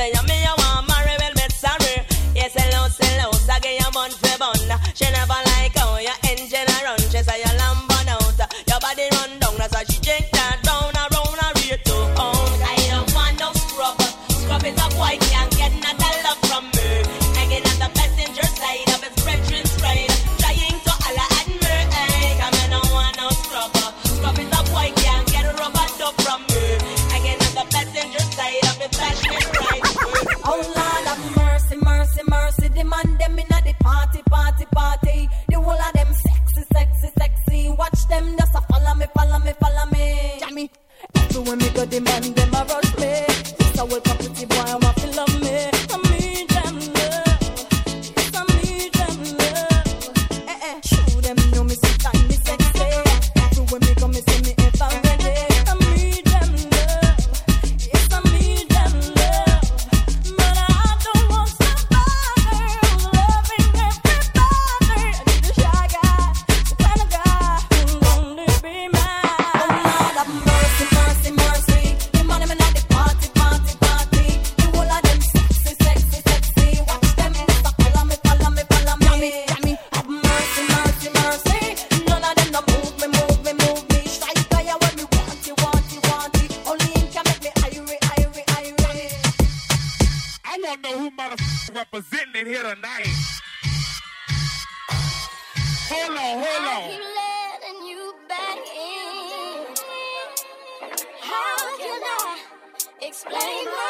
Say me, I want my rebel, but sorry. Yes, hello, hello, again, I'm on for She never When we got the demand, them a rush me. This a world property, boy, I want to love me. in here tonight. Hold on, hold on. explain why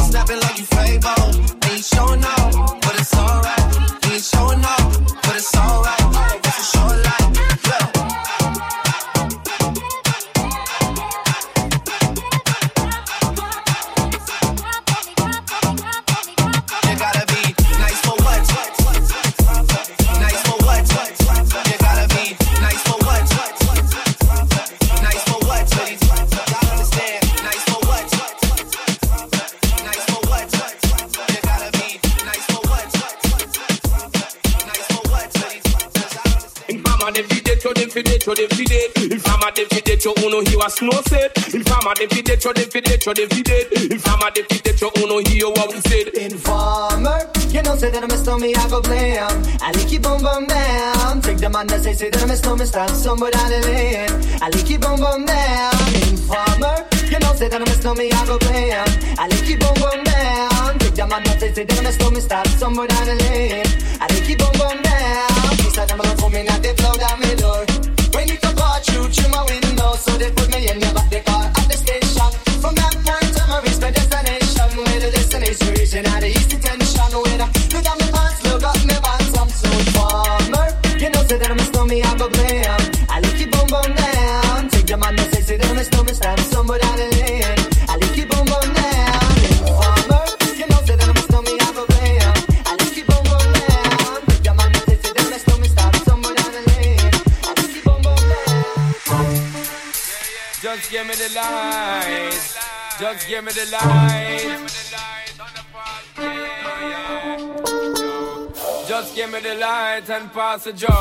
uno hear what we said. Informer, you know say that I'm a stormy, I go blame. I like you boom boom down. Take the man that say say that I'm a stormy, stand somewhere down the lane. I like you boom boom down. Informer, you know say that I'm a stormy, I go blame. I like you boom boom down. Take the man that say say that I'm a stormy, stand somewhere down the lane. I like you boom boom down. He said I'm gonna come in and they blow down my door. When you come part through through my window, so they put me in your back the car Just give me the light. Just give me the light. Just give me the light and pass the joke.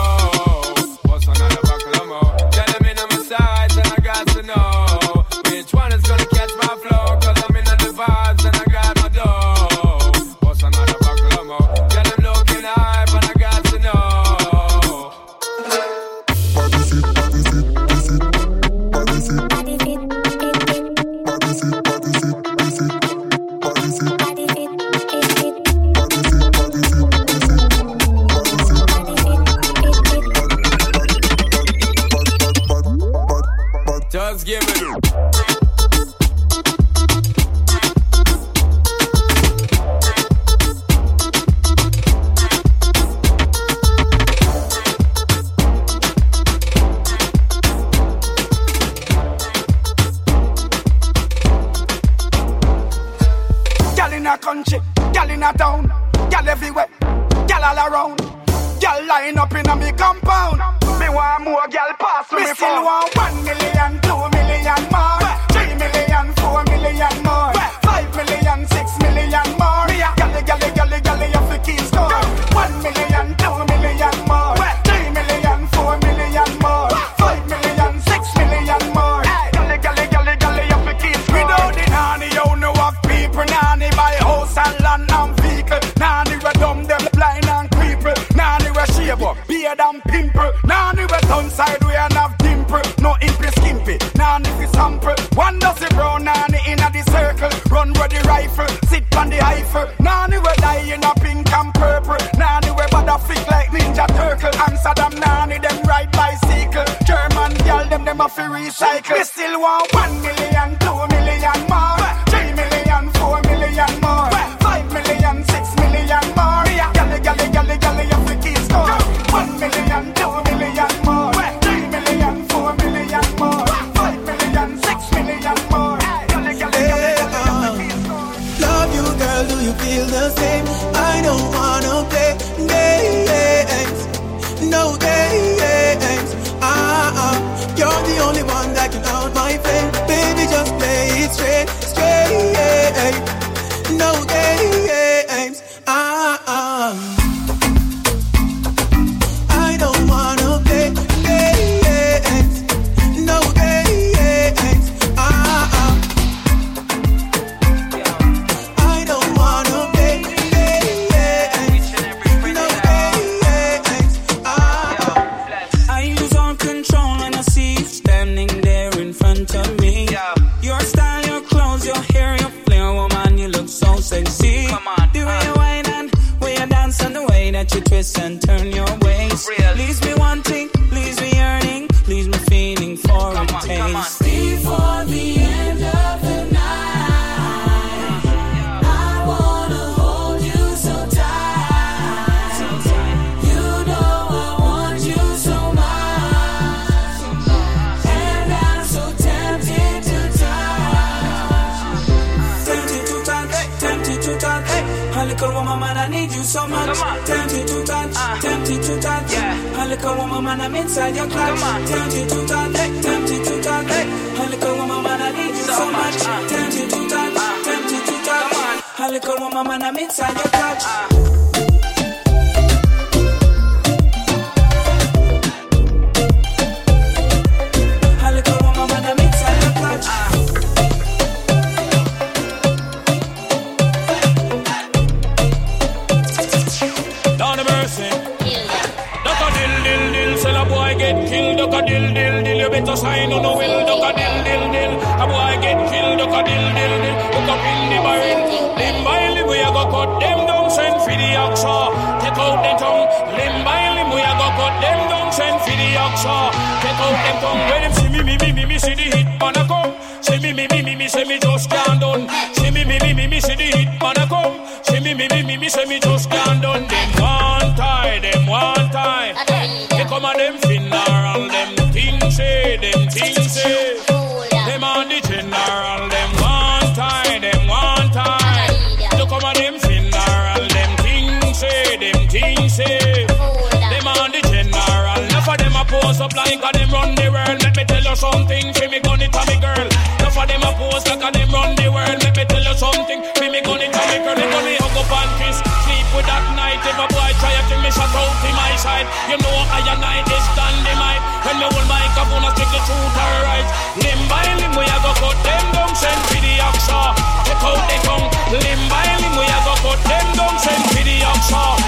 What's another more? Tell them in on my sides and I got to know which one is gonna a country, gal in a town, gal everywhere, gal all around. Gal line up in a me compound. Me want more gal pass me. Me still want one million, two million more, pimple. Nanny we downside we and have dimple. No impy skimpy. Nanny fi sample. One does it brown nanny in a the circle. Run with the rifle, sit on the rifle. Nanny we die in a pink and purple. Nanny we bad a flick like Ninja Turtle. Amsterdam nanny them ride bicycle. German gal them them a fi recycle. We still want one million I don't wanna play games. No games. Ah, ah. You're the only one that can my. Baby, just play it straight, straight. No games. So. Come on, the way uh. you whine and way you dance and the way that you twist and turn your waist. Real. Leaves me wanting, need you so much. Tempted to touch, Uh. tempted to touch. Yeah. A little woman, man, I'm inside your clutch. Tempted to touch, tempted to touch. A little woman, man, I need you so, So much. much, uh. Tempted to touch, Uh. tempted to touch. A little woman, man, I'm inside your clutch. A tongue. Limb by limb, we go cut them down, send for the oxa. Take out them tongue. When them see me, me, me, me, me, see the hit man a come. See me, me, me, me, me, say me just can't done. See me, me, me, me, me, see the hit man a come. See me, me, me, me, me, say me just can't done. Them one tie, them one tie. They come a them funeral, them things say, them things say. tell you something, fi me gun it to me girl. Enough of them a pose like a them run the world. Let me tell you something, fi me gun it to me girl. They gonna hug up and kiss. Sleep with that night, if a boy try to me shot out to my side. You know I and I is dynamite. When me hold microphone, I stick the truth and right. Limb by limb, we a go cut them down, send for the oxa. Take out the tongue. Limb by limb, we a go cut them down, send for the oxa.